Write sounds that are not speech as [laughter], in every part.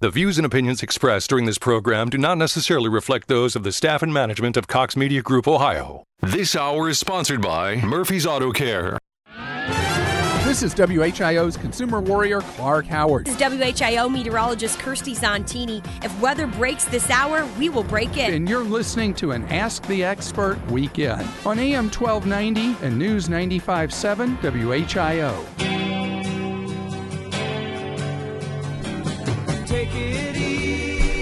The views and opinions expressed during this program do not necessarily reflect those of the staff and management of Cox Media Group Ohio. This hour is sponsored by Murphy's Auto Care. This is WHIO's consumer warrior, Clark Howard. This is WHIO meteorologist Kirsty Zontini. If weather breaks this hour, we will break it. And you're listening to an Ask the Expert weekend on AM 1290 and News 95.7 WHIO.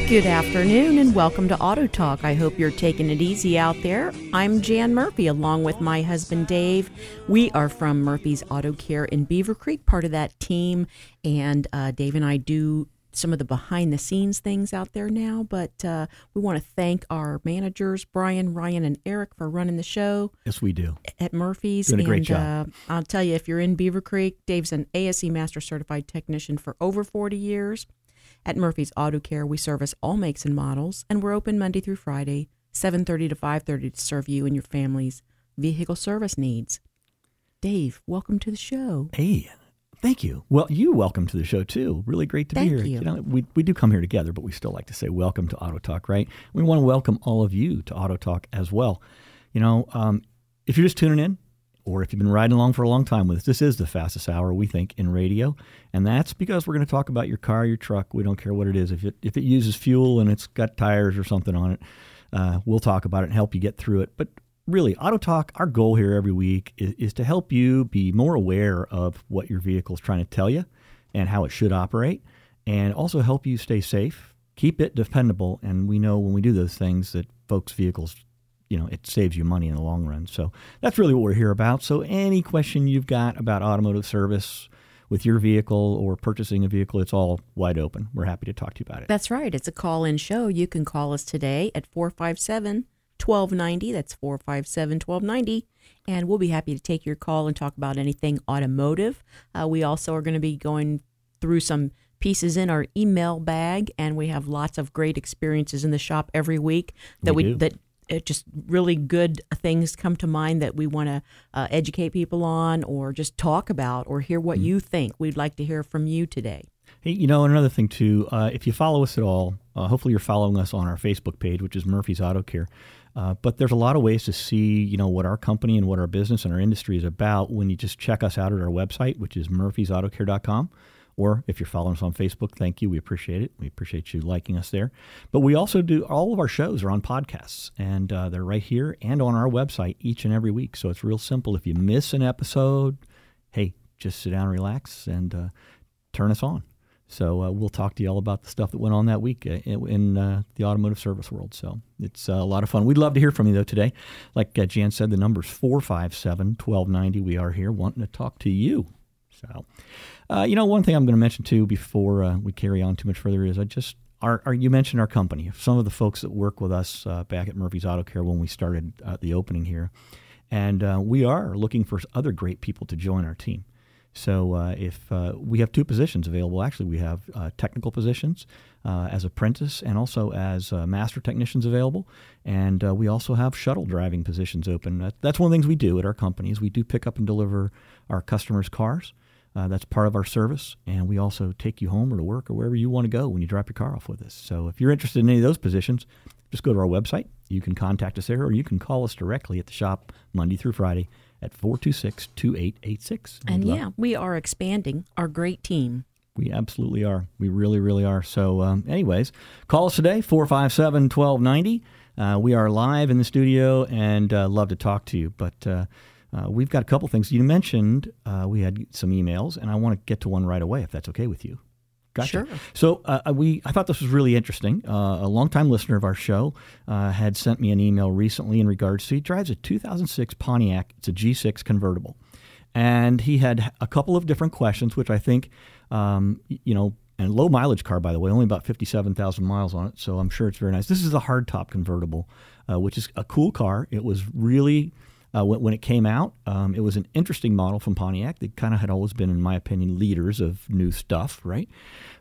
Good afternoon and welcome to Auto Talk. I hope you're taking it easy out there. I'm Jan Murphy along with my husband Dave. We are from Murphy's Auto Care in Beavercreek, part of that team. And uh, Dave and I do some of the behind the scenes things out there now, but uh, we want to thank our managers, Brian, Ryan, and Eric, for running the show. Yes, we do. At Murphy's. Doing a great and, job. Uh, I'll tell you, if you're in Beavercreek, Dave's an ASE Master Certified Technician for over 40 years. At Murphy's Auto Care, we service all makes and models, and we're open Monday through Friday, 7:30 to 5:30 to serve you and your family's vehicle service needs. Dave, welcome to the show. Hey, thank you. Well, you welcome to the show too. Really great to Thank be here. you. know, we, we do come here together, but we still like to say welcome to Auto Talk, right? We want to welcome all of you to Auto Talk as well. You know, um, if you're just tuning in, or if you've been riding along for a long time with us, this is the fastest hour we think in radio, and that's because we're going to talk about your car, your truck. We don't care what it is. If it if it uses fuel and it's got tires or something on it, uh, we'll talk about it and help you get through it. But really, Auto Talk, our goal here every week is, is to help you be more aware of what your vehicle is trying to tell you and how it should operate, and also help you stay safe, keep it dependable. And we know when we do those things that folks' vehicles, you know, it saves you money in the long run. So that's really what we're here about. So any question you've got about automotive service with your vehicle or purchasing a vehicle, it's all wide open. We're happy to talk to you about it. That's right. It's a call in show. You can call us today at 457 1290. That's 457 1290. And we'll be happy to take your call and talk about anything automotive. Uh, we also are going to be going through some pieces in our email bag, and we have lots of great experiences in the shop every week that We we, that uh, just really good things come to mind that we want to uh, educate people on or just talk about or hear what you think. We'd like to hear from you today. Hey, you know, another thing too, uh, if you follow us at all, uh, hopefully you're following us on our Facebook page, which is Murphy's Auto Care. Uh, but there's a lot of ways to see, you know, what our company and what our business and our industry is about when you just check us out at our website, which is murphysautocare.com. Or if you're following us on Facebook, thank you. We appreciate it. We appreciate you liking us there. But we also do all of our shows are on podcasts, and uh, they're right here and on our website each and every week. So it's real simple. If you miss an episode, hey, just sit down, relax, and uh, turn us on. So uh, we'll talk to you all about the stuff that went on that week uh, in, uh, the automotive service world. So it's uh, a lot of fun. We'd love to hear from you, though, today. Like uh, Jan said, the number's 457 1290. We are here wanting to talk to you. So, uh, you know, one thing I'm going to mention, too, before uh, we carry on too much further is I just, our, our, you mentioned our company. Some of the folks that work with us uh, back at Murphy's Auto Care when we started uh, the opening here. And uh, we are looking for other great people to join our team. So uh, if uh, we have two positions available, actually we have uh, technical positions as apprentice and also as master technicians available, and we also have shuttle driving positions open. That's one of the things we do at our company is we do pick up and deliver our customers' cars. Uh, that's part of our service, and we also take you home or to work or wherever you want to go when you drop your car off with us. So if you're interested in any of those positions, just go to our website. You can contact us there, or you can call us directly at the shop Monday through Friday at 426 2886. And yeah, we are expanding our great team. We absolutely are. We really, really are. So, um, anyways, call us today, 457 1290. Uh, we are live in the studio and uh, love to talk to you. But uh, uh, we've got a couple things. You mentioned uh, we had some emails, and I want to get to one right away if that's okay with you. Gotcha. Sure. So uh, we, I thought this was really interesting. Uh, a longtime listener of our show uh, had sent me an email recently in regards to he drives a 2006 Pontiac. It's a G6 convertible, and he had a couple of different questions, which I think, um, you know, and low mileage car by the way, only about 57,000 miles on it, so I'm sure it's very nice. This is a hardtop convertible, uh, which is a cool car. It was really uh, when, when it came out. Um, it was an interesting model from Pontiac. They kind of had always been, in my opinion, leaders of new stuff, right?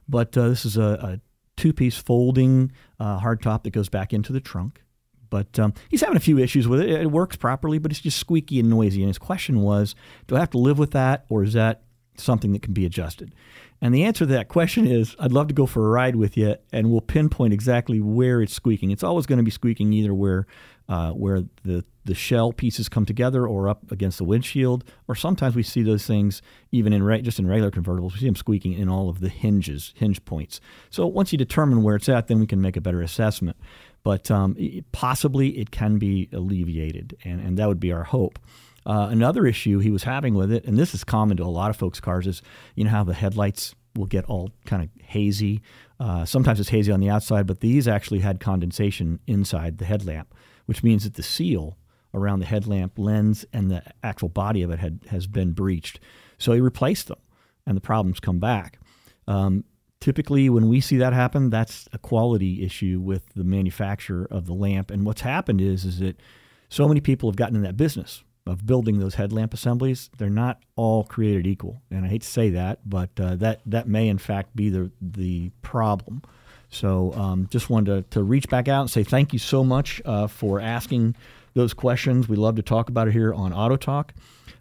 But uh, this is a, a two-piece folding uh, hardtop that goes back into the trunk. But um, he's having a few issues with it. It works properly, but it's just squeaky and noisy. And his question was, do I have to live with that, or is that something that can be adjusted? And the answer to that question is I'd love to go for a ride with you and we'll pinpoint exactly where it's squeaking. It's always going to be squeaking either where uh, where the, the shell pieces come together or up against the windshield, or sometimes we see those things even in re- just in regular convertibles. We see them squeaking in all of the hinges, hinge points. So once you determine where it's at, then we can make a better assessment. But um, possibly it can be alleviated, and, and that would be our hope. Uh, another issue he was having with it, and this is common to a lot of folks' cars, is you know how the headlights will get all kind of hazy. Uh, sometimes it's hazy on the outside, but these actually had condensation inside the headlamp, which means that the seal around the headlamp lens and the actual body of it had has been breached. So he replaced them, and the problems come back. Um, typically, when we see that happen, that's a quality issue with the manufacturer of the lamp. And what's happened is is that so many people have gotten in that business of building those headlamp assemblies, they're not all created equal. And I hate to say that, but uh, that that may in fact be the the problem. So um, just wanted to, to reach back out and say thank you so much uh, for asking those questions. We love to talk about it here on Auto Talk,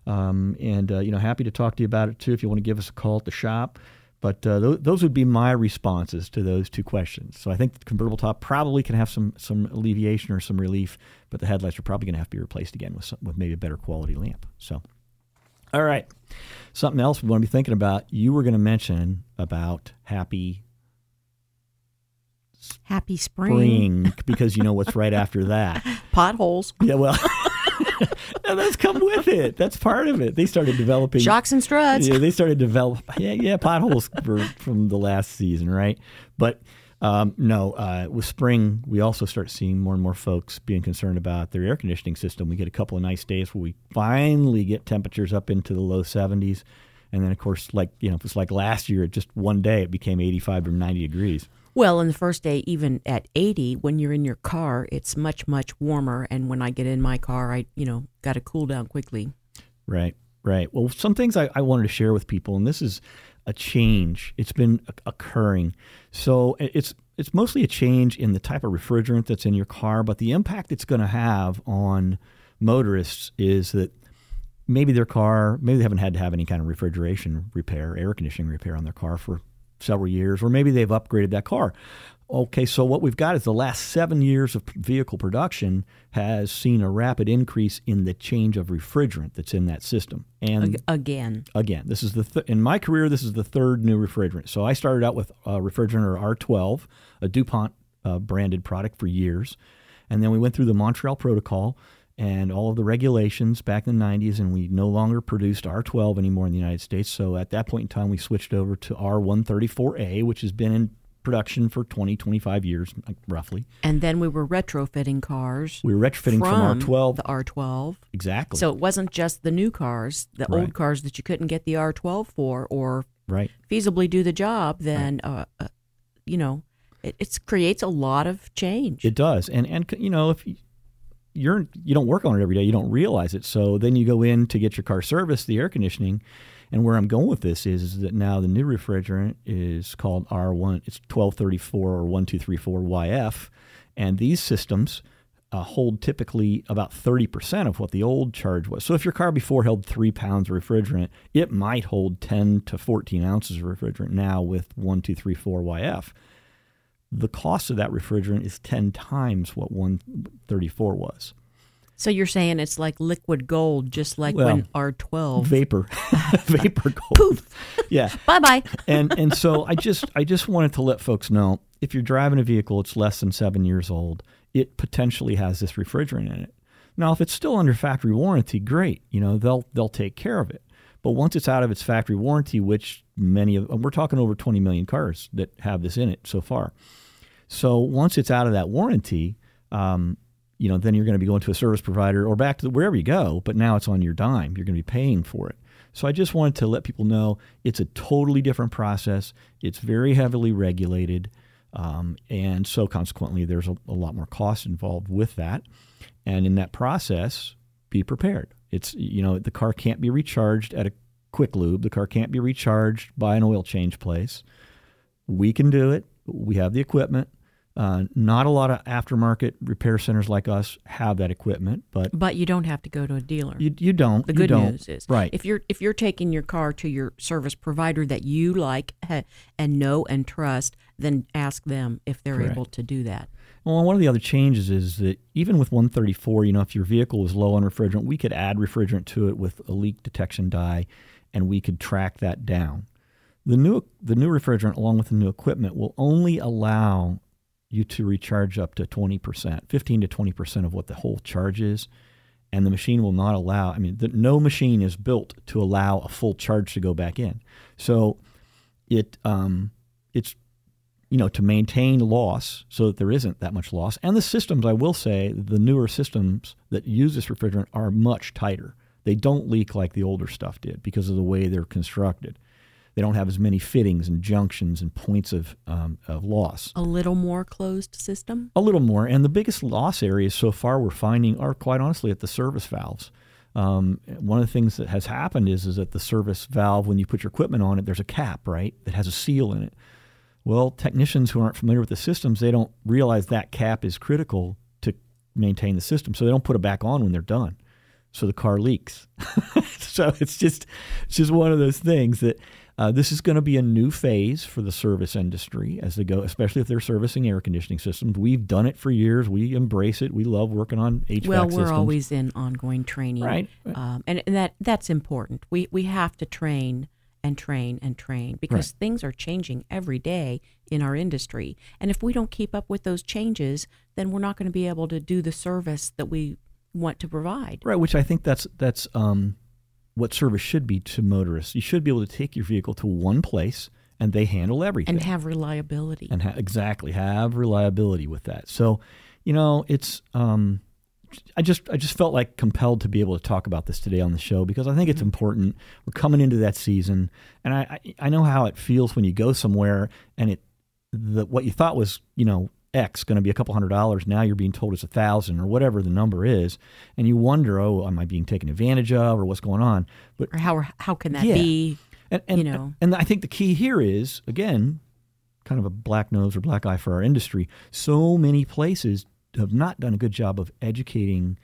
um, and uh, you know happy to talk to you about it too if you want to give us a call at the shop. But uh, th- those would be my responses to those two questions. So I think the convertible top probably can have some some alleviation or some relief, but the headlights are probably going to have to be replaced again with some, with maybe a better quality lamp. So, all right, something else we want to be thinking about. You were going to mention about happy Happy spring. spring because you know what's right after that. [laughs] Potholes. Yeah, well. [laughs] [laughs] and that's come with it. That's part of it. They started developing Shocks and struts. Yeah, they started develop. Yeah, yeah, potholes [laughs] were from the last season, right? But um, no, uh, with spring, we also start seeing more and more folks being concerned about their air conditioning system. We get a couple of nice days where we finally get temperatures up into the low 70s. And then, of course, like, you know, it's like last year, just one day it became 85 or 90 degrees. Well, in the first day, even at 80, when you're in your car, it's much, much warmer. And when I get in my car, I, you know, got to cool down quickly. Right, right. Well, some things I, I wanted to share with people, and this is a change. It's been occurring. So it's it's mostly a change in the type of refrigerant that's in your car, but the impact it's going to have on motorists is that maybe their car, maybe they haven't had to have any kind of refrigeration repair, air conditioning repair on their car for several years, or maybe they've upgraded that car. Okay, so what we've got is the last seven years of vehicle production has seen a rapid increase in the change of refrigerant that's in that system. And again, again, this is the th- in my career, this is the third new refrigerant. So I started out with a refrigerant R12, a DuPont uh, branded product for years, and then we went through the Montreal Protocol and all of the regulations back in the 90s, and we no longer produced R12 anymore in the United States. So at that point in time, we switched over to R134A, which has been in production for 20, 25 years, roughly. And then we were retrofitting cars. We were retrofitting from, from R12. The R12. Exactly. So it wasn't just the new cars, the Right. old cars that you couldn't get the R12 for or right. feasibly do the job, then, uh, uh, you know, it it's, creates a lot of change. It does, and and you know if you- you're you don't work on it every day, you don't realize it. So then you go in to get your car serviced, the air conditioning, and where I'm going with this is, is that now the new refrigerant is called R1. It's 1234 or 1234 YF, and these systems. Uh, hold typically about 30% of what the old charge was. So if your car before held three pounds of refrigerant, it might hold 10 to 14 ounces of refrigerant now with 1234 YF the cost of that refrigerant is 10 times what 134 was. so you're saying it's like liquid gold, just like Well, when R12. Vapor. [laughs] [laughs] Vapor gold. Yeah. [laughs] bye bye. And and so I just I just wanted to let folks know if you're driving a vehicle it's less than 7 years old, it potentially has this refrigerant in it. Now if it's still under factory warranty, great. You know, they'll they'll take care of it. But once it's out of its factory warranty, which many of we're talking over 20 million cars that have this in it so far. So once it's out of that warranty, um, you know, then you're going to be going to a service provider or back to the, wherever you go. But now it's on your dime. You're going to be paying for it. So I just wanted to let people know it's a totally different process. It's very heavily regulated, um, and so consequently, there's a, a lot more cost involved with that. And in that process, be prepared. It's you know the car can't be recharged at a quick lube. The car can't be recharged by an oil change place. We can do it. We have the equipment. Uh, not a lot of aftermarket repair centers like us have that equipment, but But you don't have to go to a dealer. you, you don't. the good don't. news is, right. If you're if you're taking your car to your service provider that you like and know and trust, then ask them if they're Correct. able to do that. Well, one of the other changes is that even with 134, you know, if your vehicle was low on refrigerant, we could add refrigerant to it with a leak detection dye, and we could track that down. The new the new refrigerant, along with the new equipment, will only allow you to recharge up to 20%, 15 to 20% of what the whole charge is, and the machine will not allow. I mean, the, no machine is built to allow a full charge to go back in. So it um, it's you know, to maintain loss so that there isn't that much loss. And the systems, I will say, the newer systems that use this refrigerant are much tighter. They don't leak like the older stuff did because of the way they're constructed. They don't have as many fittings and junctions and points of, um, of loss. A little more closed system. A little more. And the biggest loss areas so far we're finding are quite honestly at the service valves. Um, one of the things that has happened is, is that the service valve, when you put your equipment on it, there's a cap, right, that has a seal in it. Well, technicians who aren't familiar with the systems, they don't realize that cap is critical to maintain the system. So they don't put it back on when they're done. So the car leaks. [laughs] so it's just it's just one of those things that uh, this is going to be a new phase for the service industry as they go, especially if they're servicing air conditioning systems. We've done it for years. We embrace it. We love working on HVAC well, we're systems. always in ongoing training, Right. Um, and, and that that's important. We we have to train and train and train because things are changing every day in our industry, and if we don't keep up with those changes, then we're not going to be able to do the service that we want to provide. Right, which I think that's that's um, what service should be to motorists. You should be able to take your vehicle to one place and they handle everything. And have reliability. and ha- exactly have reliability with that. So, you know, it's um, I just I just felt like compelled to be able to talk about this today on the show because I think it's mm-hmm. important. We're coming into that season, and I I, I know how it feels when you go somewhere and it the what you thought was you know X going to be a couple hundred dollars. Now you're being told it's a thousand or whatever the number is, and you wonder, oh, am I being taken advantage of or what's going on? But or how how can that Yeah. be? and, and, you know. and I think the key here is again, kind of a black nose or black eye for our industry. So many places have not done a good job of educating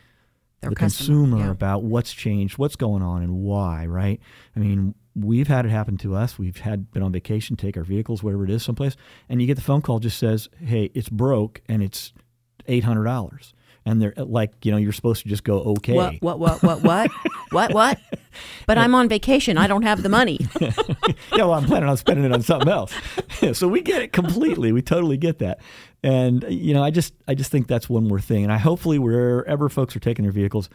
Their the customer, consumer yeah. about what's changed, what's going on, and why. Right? I mean, we've had it happen to us. We've had been on vacation, take our vehicles wherever it is, someplace, and you get the phone call just says, "Hey, it's broke and it's eight hundred dollars." And they're uh, like, you know, you're supposed to just go, okay. What what what what what what what? [laughs] But I'm on vacation. I don't have the money. [laughs] yeah, well, I'm planning on spending it on something else. [laughs] so we get it completely. We totally get that. And you know, I just I just think that's one more thing. And I hopefully wherever folks are taking their vehicles,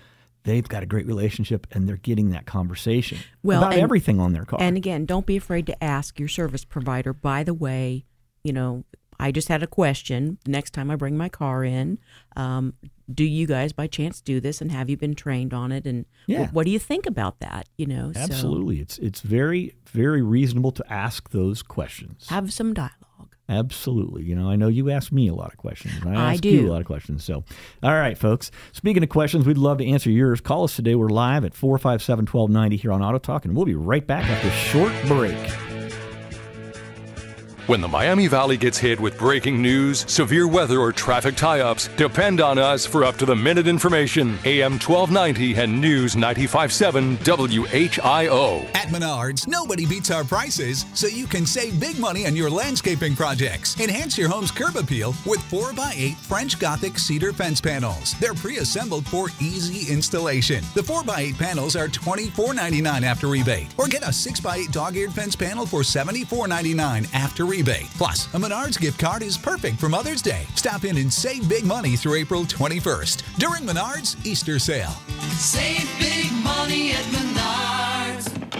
they've got a great relationship and they're getting that conversation Well, about and- everything on their car. And again, don't be afraid to ask your service provider. By the way, you know, I just had a question. Next time I bring my car in, um, do you guys by chance do this, and have you been trained on it? And Yeah. what do you think about that? You know, so Absolutely. It's it's very very reasonable to ask those questions. have some dialogue. Absolutely. You know, I know you ask me a lot of questions. I I ask you a lot of questions. So, all right, folks. Speaking of questions, we'd love to answer yours. Call us today. We're live at 457 1290 here on Auto Talk, and we'll be right back after a short break. When the Miami Valley gets hit with breaking news, severe weather, or traffic tie ups, depend on us for up to the minute information. AM 1290 and News 957 WHIO. At Menards, nobody beats our prices, so you can save big money on your landscaping projects. Enhance your home's curb appeal with 4x8 French Gothic cedar fence panels. They're pre assembled for easy installation. The 4x8 panels are $24.99 after rebate, or get a 6x8 dog eared fence panel for $74.99 after rebate. Plus, a Menards gift card is perfect for Mother's Day. Stop in and save big money through April 21st during Menards Easter sale. Save big money at Menards.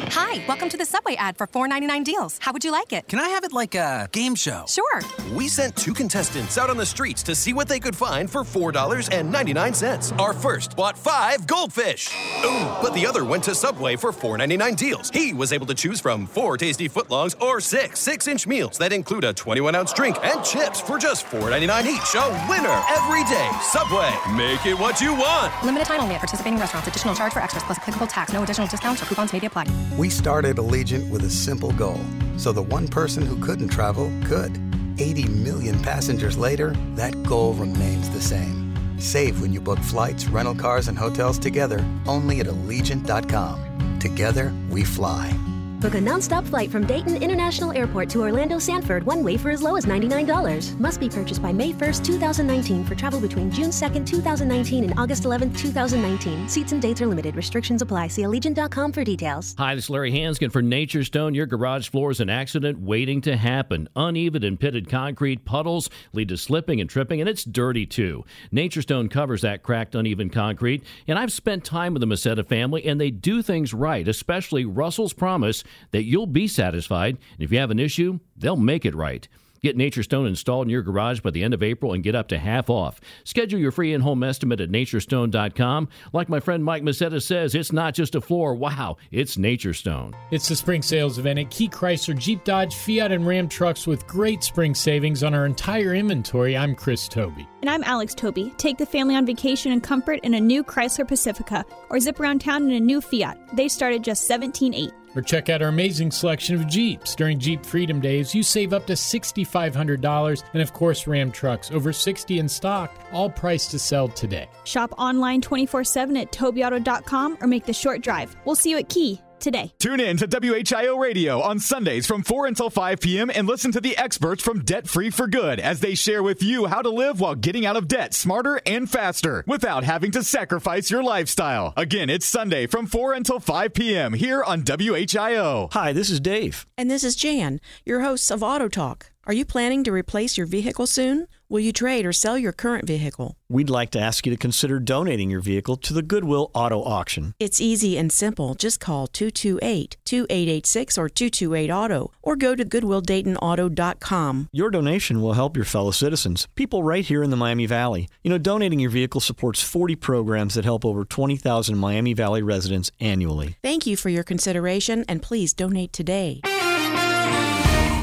Hi, welcome to the Subway ad for $4.99 deals. How would you like it? Can I have it like a game show? Sure. We sent two contestants out on the streets to see what they could find for $4.99. Our first bought five goldfish. Ooh, but the other went to Subway for $4.99 deals. He was able to choose from four tasty footlongs or six six inch meals that include a 21 ounce drink and chips for just $4.99 each. A winner every day. Subway, make it what you want. Limited time only at participating restaurants. Additional charge for extras plus applicable tax. No additional discounts or coupons may be applied. We started Allegiant with a simple goal so the one person who couldn't travel could. 80 million passengers later, that goal remains the same. Save when you book flights, rental cars, and hotels together only at Allegiant.com. Together, we fly. Book a nonstop flight from Dayton International Airport to Orlando Sanford one way for as low as $99. Must be purchased by May 1st, 2019 for travel between June 2nd, 2019 and August 11th, 2019. Seats and dates are limited. Restrictions apply. See Allegiant.com for details. Hi, this is Larry Hanskin for Nature Stone. Your garage floor is an accident waiting to happen. Uneven and pitted concrete puddles lead to slipping and tripping, and it's dirty too. Nature Stone covers that cracked, uneven concrete, and I've spent time with the Macetta family, and they do things right, especially Russell's Promise that you'll be satisfied. And if you have an issue, they'll make it right. Get Nature Stone installed in your garage by the end of April and get up to half off. Schedule your free in-home estimate at naturestone.com. Like my friend Mike Macetta says, it's not just a floor. Wow, it's Nature Stone. It's the spring sales event at Key Chrysler, Jeep Dodge, Fiat, and Ram trucks with great spring savings on our entire inventory. I'm Chris Toby. And I'm Alex Toby. Take the family on vacation in comfort in a new Chrysler Pacifica or zip around town in a new Fiat. They start at just 17.8. Or check out our amazing selection of Jeeps. During Jeep Freedom Days, you save up to $6,500 and, of course, Ram trucks, over 60 in stock, all priced to sell today. Shop online 24 7 at tobyauto.com or make the short drive. We'll see you at Key today. Tune in to WHIO Radio on Sundays from 4 until 5 p.m. and listen to the experts from Debt Free for Good as they share with you how to live while getting out of debt smarter and faster without having to sacrifice your lifestyle. Again, it's Sunday from 4 until 5 p.m. here on WHIO. Hi, this is Dave. And this is Jan, your hosts of Auto Talk. Are you planning to replace your vehicle soon? Will you trade or sell your current vehicle? We'd like to ask you to consider donating your vehicle to the Goodwill Auto Auction. It's easy and simple. Just call 228 2886 or 228 Auto or go to GoodwillDaytonAuto.com. Your donation will help your fellow citizens, people right here in the Miami Valley. You know, donating your vehicle supports 40 programs that help over 20,000 Miami Valley residents annually. Thank you for your consideration and please donate today.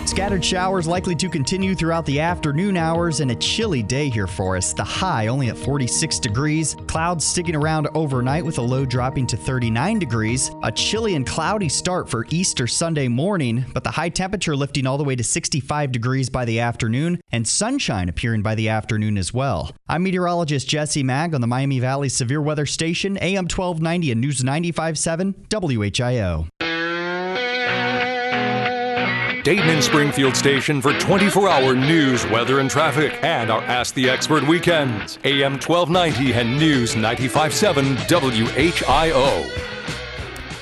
Scattered showers likely to continue throughout the afternoon hours and a chilly day here for us. The high only at 46 degrees. Clouds sticking around overnight with a low dropping to 39 degrees. A chilly and cloudy start for Easter Sunday morning, but the high temperature lifting all the way to 65 degrees by the afternoon and sunshine appearing by the afternoon as well. I'm meteorologist Jesse Maag on the Miami Valley Severe Weather Station, AM 1290 and News 95.7 WHIO. Dayton and Springfield station for 24 hour news, weather, and traffic, and our Ask the Expert weekends. AM 1290 and News 957 WHIO.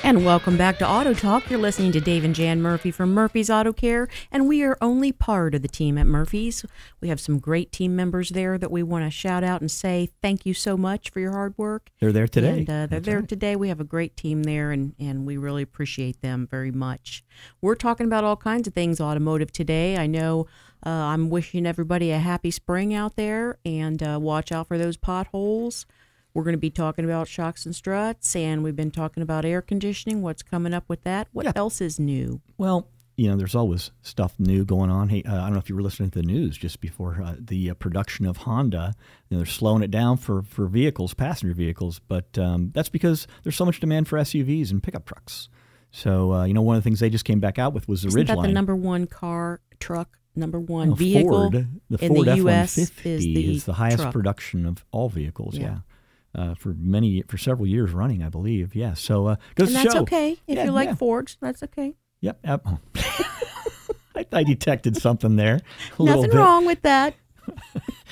And welcome back to Auto Talk. You're listening to Dave and Jan Murphy from Murphy's Auto Care, and we are only part of the team at Murphy's. We have some great team members there that we want to shout out and say thank you so much for your hard work. They're there today. And, uh, they're That's there right. today. We have a great team there, and, and we really appreciate them very much. We're talking about all kinds of things automotive today. I know uh, I'm wishing everybody a happy spring out there, and uh, watch out for those potholes. We're going to be talking about shocks and struts, and we've been talking about air conditioning. What's coming up with that? What else is new? Well, you know, there's always stuff new going on. Hey, uh, I don't know if you were listening to the news just before uh, the uh, production of Honda. You know, they're slowing it down for, for vehicles, passenger vehicles, but um, that's because there's so much demand for SUVs and pickup trucks. So, uh, you know, one of the things they just came back out with was the Isn't Ridgeline. that the number one car, truck, number one No, vehicle Ford, the in Ford the U.S. F-150 is the, is the highest truck. production of all vehicles. Yeah. Yeah. Uh, for many, for several years running, I believe. Yeah. So, uh, goes and that's show. okay if Yeah, you like yeah. Fords. That's okay. Yep. yep. Oh. [laughs] I, I detected something there. [laughs] Nothing bit. wrong with that. [laughs]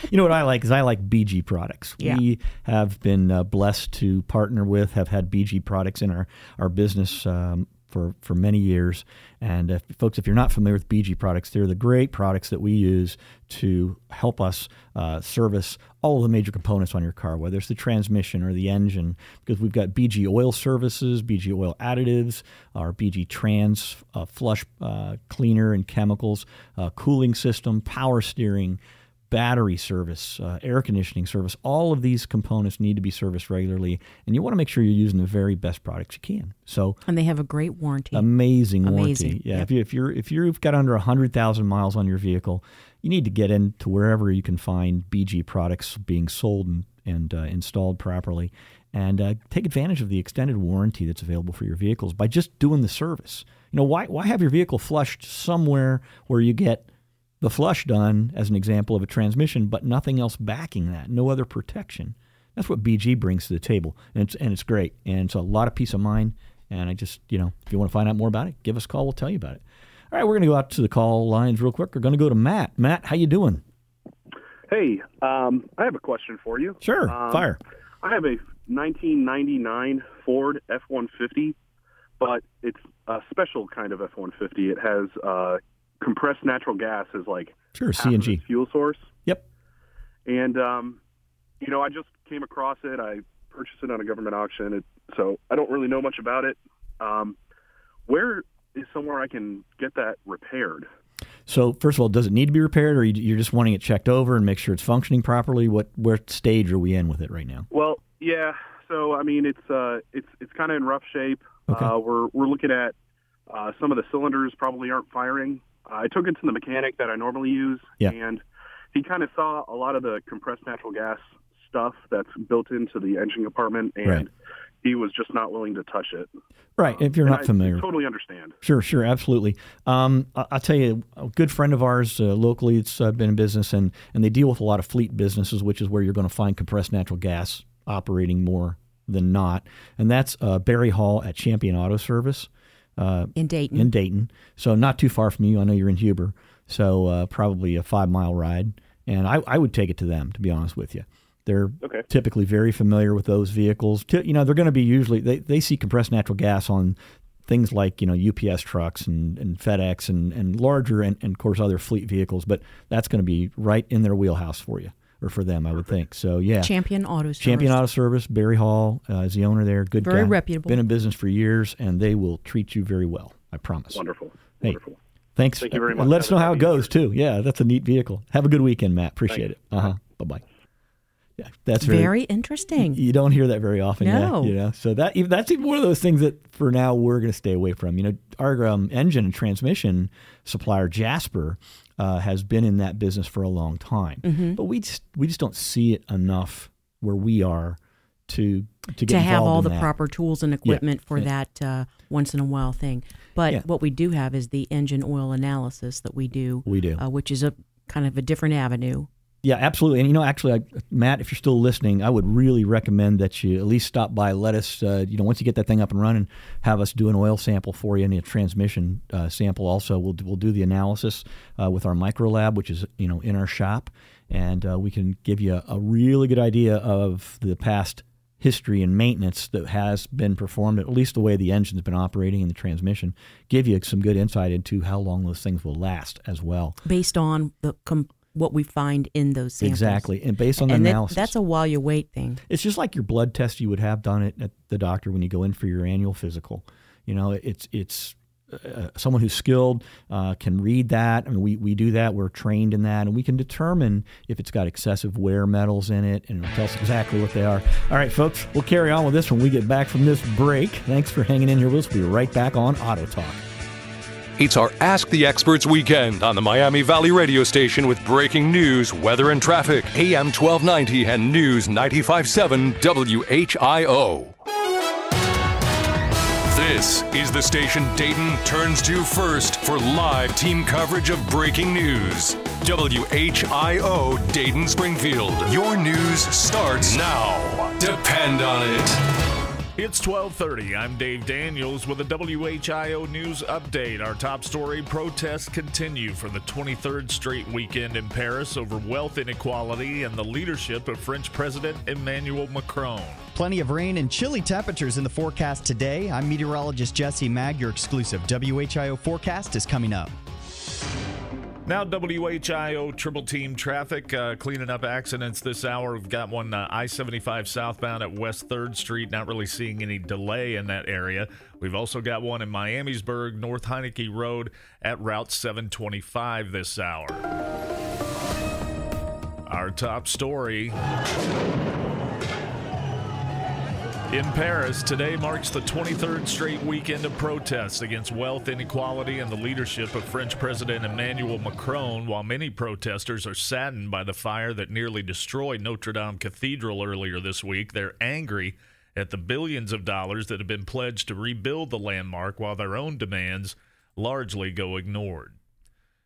You know what I like is I like BG products. Yeah. We have been uh, blessed to partner with, have had BG products in our our business um, for for many years. And if, folks, if you're not familiar with BG products, they're the great products that we use to help us uh, service all of the major components on your car, whether it's the transmission or the engine, because we've got BG oil services, BG oil additives, our BG trans uh, flush uh, cleaner and chemicals, uh, cooling system, power steering battery service, uh, air conditioning service, all of these components need to be serviced regularly, and you want to make sure you're using the very best products you can. So, And they have a great warranty. amazing, Amazing. warranty. Yeah, Yep. if you if you're if you've got under hundred thousand miles on your vehicle, you need to get into wherever you can find BG products being sold and and uh, installed properly, and uh, take advantage of the extended warranty that's available for your vehicles by just doing the service. You know, why why have your vehicle flushed somewhere where you get the flush done as an example of a transmission, but nothing else backing that, no other protection. That's what BG brings to the table, and it's and it's great, and it's a lot of peace of mind. And I just, you know, if you want to find out more about it, give us a call. We'll tell you about it. All right, we're going to go out to the call lines real quick. We're going to go to Matt. Matt, how you doing? Hey, um, I have a question for you. Sure, Um, fire. I have a 1999 Ford F-150, but it's a special kind of F-150. It has uh, compressed natural gas is like Sure, CNG. fuel source. Yep. And um, you know, I just came across it. I purchased it on a government auction, it, so I don't really know much about it. Um, where is somewhere I can get that repaired? So, first of all, does it need to be repaired, or you- you're just wanting it checked over and make sure it's functioning properly? What what stage are we in with it right now? Well, yeah. So I mean, it's uh, it's it's kind of in rough shape. Uh, we're we're looking at uh, some of the cylinders probably aren't firing. I took it to the mechanic that I normally use, Yeah. and he kind of saw a lot of the compressed natural gas stuff that's built into the engine compartment, and Right. he was just not willing to touch it. Right. If you're not I familiar, totally understand. Sure, sure, absolutely. Um, I- I'll tell you, a good friend of ours uh, locally, it's uh, been in business, and and they deal with a lot of fleet businesses, which is where you're going to find compressed natural gas operating more than not, and that's uh, Barry Hall at Champion Auto Service uh, In Dayton. In Dayton, so not too far from you. I know you're in Huber, so uh, probably a five mile ride, and I, I would take it to them to be honest with you. They're Okay. typically very familiar with those vehicles. You know, they're going to be usually they, they see compressed natural gas on things like you know UPS trucks and, and FedEx and, and larger and, and of course other fleet vehicles, but that's going to be right in their wheelhouse for you or for them, I would think. So yeah, Champion Auto Service. Champion Auto Service, Barry Hall uh, is the owner there. Good Very guy. reputable. Been in business for years, and they will treat you very well. I promise. Wonderful. Hey, Wonderful. thanks. Thank you very And much. let us know how it happy goes too. Yeah, that's a neat vehicle. Have a good weekend, Matt. Appreciate it. Uh huh. Bye bye. Yeah, that's very, Very interesting. You don't hear that very often. No. Yeah, you know. So that that's even one of those things that for now we're going to stay away from. You know, our um, engine and transmission supplier Jasper uh, has been in that business for a long time, Mhm. but we just we just don't see it enough where we are to to get to have all the that. proper tools and Yeah, equipment for yeah. that uh, once in a while thing. But Yeah. what we do have is the engine oil analysis that we do. We do. uh, which is a kind of a different avenue. Yeah, absolutely. And you know, actually, I, Matt, if you're still listening, I would really recommend that you at least stop by. Let us, uh, you know, once you get that thing up and running, have us do an oil sample for you and a transmission uh, sample. Also, we'll we'll do the analysis uh, with our micro lab, which is you know in our shop, and uh, we can give you a, a really good idea of the past history and maintenance that has been performed, at least the way the engine's been operating and the transmission. Give you some good insight into how long those things will last as well. based on the com- what we find in those samples. Exactly, and based on the and that- analysis. that's a while you wait thing. It's just like your blood test you would have done it at the doctor when you go in for your annual physical. You know, it's it's uh, someone who's skilled uh, can read that. I mean, we, we do that. We're trained in that, and we can determine if it's got excessive wear metals in it, and it'll tell us exactly what they are. All right, folks, we'll carry on with this when we get back from this break. Thanks for hanging in here with us. We'll be right back on Auto Talk. It's our Ask the Experts weekend on the Miami Valley radio station with breaking news, weather, and traffic. AM 1290 and News 957 WHIO. This is the station Dayton turns to first for live team coverage of breaking news. WHIO Dayton Springfield. Your news starts now. Depend on it. It's 12:30. I'm Dave Daniels with a WHIO news update. Our top story: protests continue for the 23rd straight weekend in Paris over wealth inequality and the leadership of French President Emmanuel Macron. Plenty of rain and chilly temperatures in the forecast today. I'm meteorologist Jesse Maag. Your exclusive WHIO forecast is coming up. Now, WHIO triple team traffic uh, cleaning up accidents this hour. We've got one uh, I 75 southbound at West 3rd Street, not really seeing any delay in that area. We've also got one in Miamisburg, North Heincke Road at Route 725 this hour. Our top story. In Paris, today marks the 23rd straight weekend of protests against wealth inequality and the leadership of French President Emmanuel Macron. While many protesters are saddened by the fire that nearly destroyed Notre Dame Cathedral earlier this week, they're angry at the billions of dollars that have been pledged to rebuild the landmark while their own demands largely go ignored.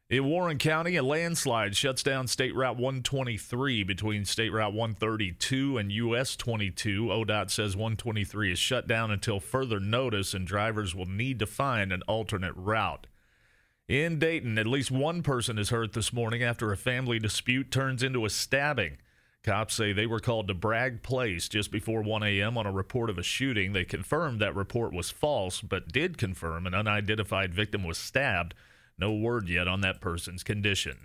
In Warren County, a landslide shuts down State Route 123 between State Route 132 and US 22. ODOT says 123 is shut down until further notice, and drivers will need to find an alternate route. In Dayton, at least one person is hurt this morning after a family dispute turns into a stabbing. Cops say they were called to Bragg Place just before 1 a.m. on a report of a shooting. They confirmed that report was false, but did confirm an unidentified victim was stabbed. No word yet on that person's condition.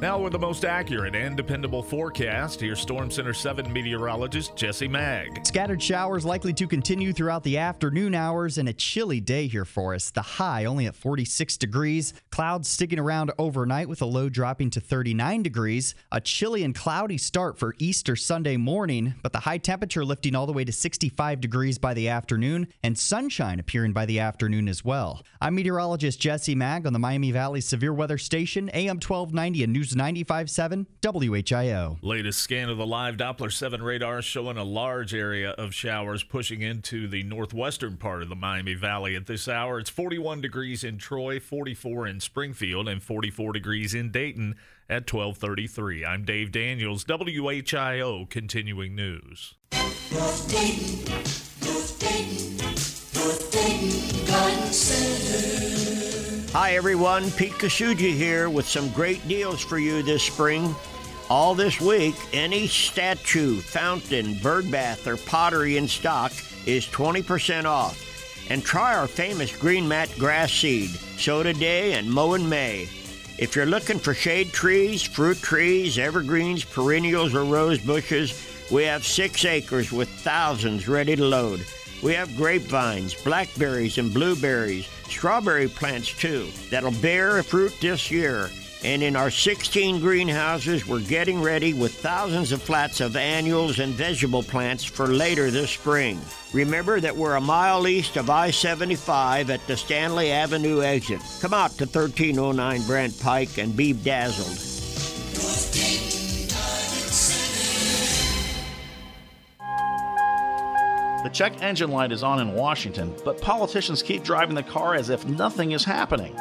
Now, with the most accurate and dependable forecast, here's Storm Center 7 meteorologist Jesse Maag. Scattered showers likely to continue throughout the afternoon hours and a chilly day here for us. The high only at 46 degrees. Clouds sticking around overnight with a low dropping to 39 degrees. A chilly and cloudy start for Easter Sunday morning, but the high temperature lifting all the way to 65 degrees by the afternoon and sunshine appearing by the afternoon as well. I'm meteorologist Jesse Maag on the Miami Valley Severe Weather Station, AM 1290 and News 95.7 WHIO. Latest scan of the live Doppler 7 radar showing a large area of showers pushing into the northwestern part of the Miami Valley at this hour. It's 41 degrees in Troy, 44 in Springfield, and 44 degrees in Dayton at 1233. I'm Dave Daniels, WHIO Continuing News. North Dayton, North Dayton, North Dayton Garden Center. Hi everyone, Pete Kasuji here with some great deals for you this spring. All this week, any statue, fountain, bird bath, or pottery in stock is 20% off. And try our famous green mat grass seed, sow today and mow in May. If you're looking for shade trees, fruit trees, evergreens, perennials, or rose bushes, we have six acres with thousands ready to load. We have grapevines, blackberries, and blueberries, strawberry plants too, that'll bear fruit this year. And in our 16 greenhouses, we're getting ready with thousands of flats of annuals and vegetable plants for later this spring. Remember that we're a mile east of I 75 at the Stanley Avenue exit. Come out to 1309 Brandt Pike and be dazzled. The check engine light is on in Washington, but politicians keep driving the car as if nothing is happening.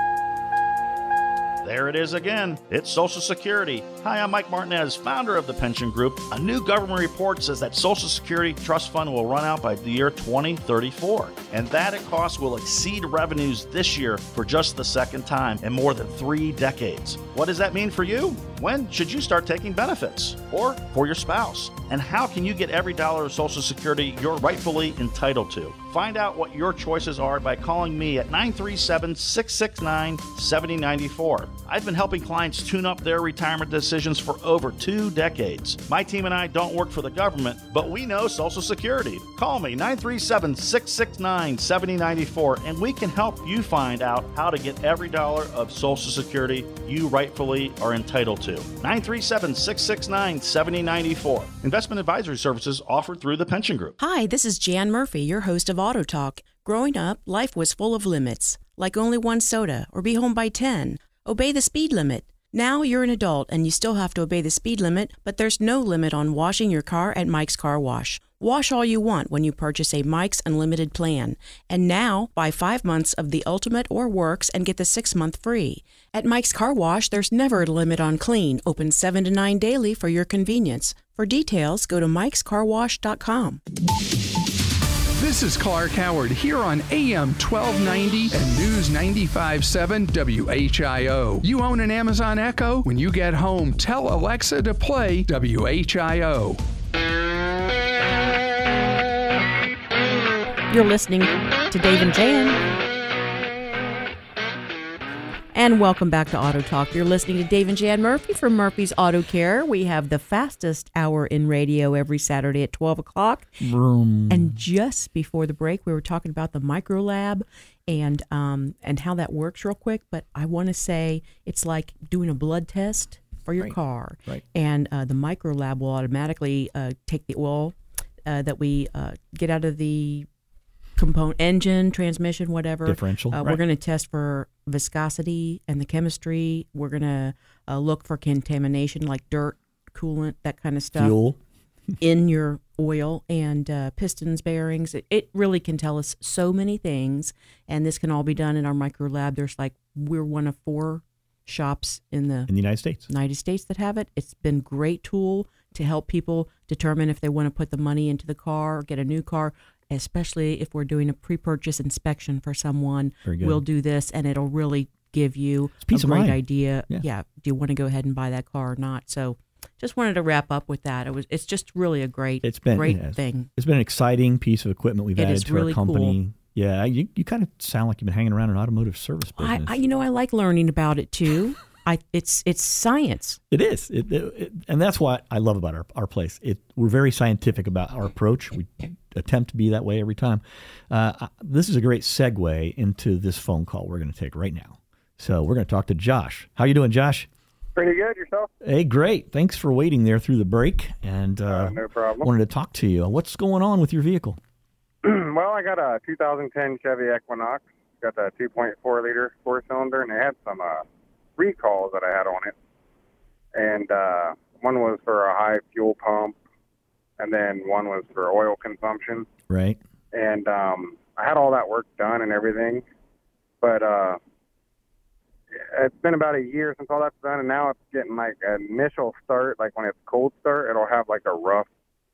There it is again. It's Social Security. Hi, I'm Mike Martinez, founder of the Pension Group. A new government report says that Social Security Trust Fund will run out by the year 2034, and that it costs will exceed revenues this year for just the second time in more than three decades. What does that mean for you? When should you start taking benefits? Or for your spouse? And how can you get every dollar of Social Security you're rightfully entitled to? Find out what your choices are by calling me at 937 669 7094. I've been helping clients tune up their retirement decisions for over two decades. My team and I don't work for the government, but we know Social Security. Call me 937 669 7094 and we can help you find out how to get every dollar of Social Security you rightfully are entitled to. 937 669 7094. Investment advisory services offered through the Pension Group. Hi, this is Jan Murphy, your host of Auto Talk. Growing up, life was full of limits, like only one soda or be home by 10. Obey the speed limit. Now you're an adult and you still have to obey the speed limit, but there's no limit on washing your car at Mike's Car Wash. Wash all you want when you purchase a Mike's Unlimited plan. And now, buy five months of the Ultimate or Works and get the six month free. At Mike's Car Wash, there's never a limit on clean, open 7 to 9 daily for your convenience. For details, go to mikescarwash.com. This is Clark Howard here on AM 1290 and News 95.7 WHIO. You own an Amazon Echo? When you get home, tell Alexa to play WHIO. You're listening to Dave and Jan. And welcome back to Auto Talk. You're listening to Dave and Jan Murphy from Murphy's Auto Care. We have the fastest hour in radio every Saturday at 12 o'clock. Vroom. And just before the break, we were talking about the micro lab and um, and how that works real quick. But I want to say it's like doing a blood test for your Right. car. Right. And uh, the micro lab will automatically uh, take the oil uh, that we uh, get out of the component engine transmission whatever Differential, uh, we're going to test for viscosity and the chemistry we're going to uh, look for contamination like dirt coolant that kind of stuff Fuel. in your oil and uh, pistons, bearings. It, it really can tell us so many things, and this can all be done in our micro lab. There's like we're one of four shops in the in the United States. United States that have it. It's been great tool to help people determine if they want to put the money into the car or get a new car. Especially if we're doing a pre-purchase inspection for someone, we'll do this, and it'll really give you a great idea. Yeah. do you want to go ahead and buy that car or not? So, just wanted to wrap up with that. It was it's just really a great It's been great yeah, it's- thing. It's been an exciting piece of equipment we've It added to really our company. cool. Yeah, you, you kind of sound like you've been hanging around an automotive service I, business. I you know I like learning about it too. [laughs] I it's it's science. It is, it, it- it- and that's what I love about our, our place. It, we're very scientific about our approach. We attempt to be that way every time. Uh, this is a great segue into this phone call we're going to take right now. So we're going to talk to Josh. How you doing, Josh? Pretty good yourself. Hey, great. Thanks for waiting there through the break, and uh, no problem. Wanted to talk to you. What's going on with your vehicle? [clears throat] well, I got a 2010 Chevy Equinox. Got the 2.4 liter four cylinder, and it had some uh, recalls that I had on it. And uh, one was for a high fuel pump, and then one was for oil consumption. Right. And um, I had all that work done and everything, but uh, it's been about a year since all that's done, and now it's getting like an initial start. Like when it's cold start, it'll have like a rough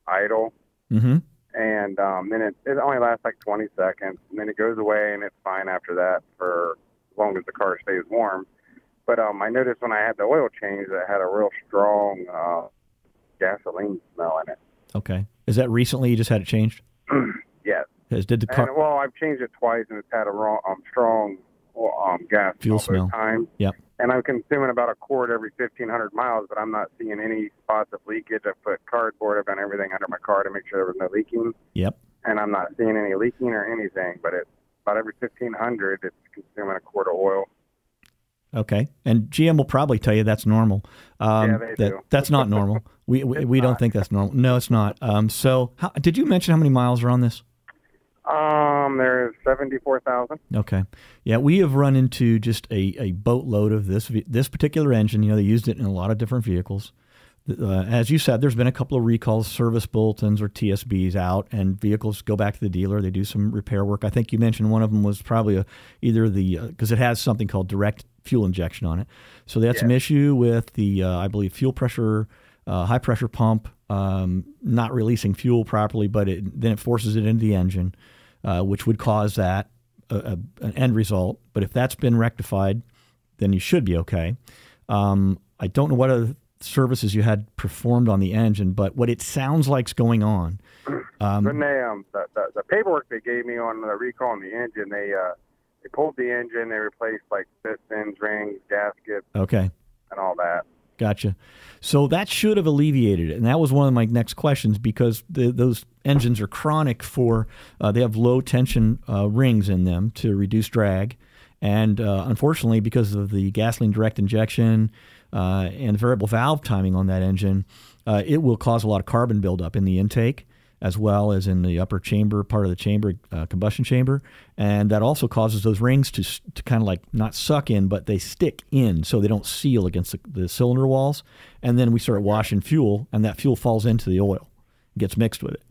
idle Mm-hmm. and um, then it, it only lasts like 20 seconds, and then it goes away, and it's fine after that for as long as the car stays warm. But um, I noticed when I had the oil change that it had a real strong uh, gasoline smell in it. Okay. Is that recently you just had it changed? [clears throat] yes. Has, did the car And well, I've changed it twice, and it's had a raw, um, strong um, gas fuel smell times. Yep. And I'm consuming about a quart every 1,500 miles, but I'm not seeing any spots of leakage. I've put cardboard, I've done everything under my car to make sure there was no leaking. Yep. and I'm not seeing any leaking or anything. But it's about every 1500, it's consuming a quart of oil. Okay, and GM will probably tell you that's normal. Um, Yeah, they that, do. That's not normal. We we, we don't think that's normal. No, it's not. Um, so, how, did you mention how many miles are on this? Um, there's 74,000. Okay, yeah, we have run into just a, a boatload of this this particular engine. You know, they used it in a lot of different vehicles. Uh, as you said, there's been a couple of recalls, service bulletins or TSBs out, and vehicles go back to the dealer. They do some repair work. I think you mentioned one of them was probably a, either the because it has something called direct fuel injection on it. So they had some issue with the uh, I believe fuel pressure, uh, high pressure pump um, not releasing fuel properly, but it, then it forces it into the engine, uh, which would cause that a, a, an end result. But if that's been rectified, then you should be okay. Um, I don't know what other services you had performed on the engine, but what it sounds like's going on. Um, when they um the, the, the paperwork they gave me on the recall on the engine, they uh they pulled the engine, they replaced like pistons, rings, gaskets, okay. and all that. Gotcha. So that should have alleviated it, and that was one of my next questions because the, those engines are chronic for uh, they have low tension uh, rings in them to reduce drag, and uh, unfortunately, because of the gasoline direct injection uh, and variable valve timing on that engine, uh, it will cause a lot of carbon buildup in the intake as well as in the upper chamber part of the chamber, uh, combustion chamber, and that also causes those rings to to kind of like not suck in, but they stick in, so they don't seal against the, the cylinder walls. And then we start washing fuel, and that fuel falls into the oil, gets mixed with it.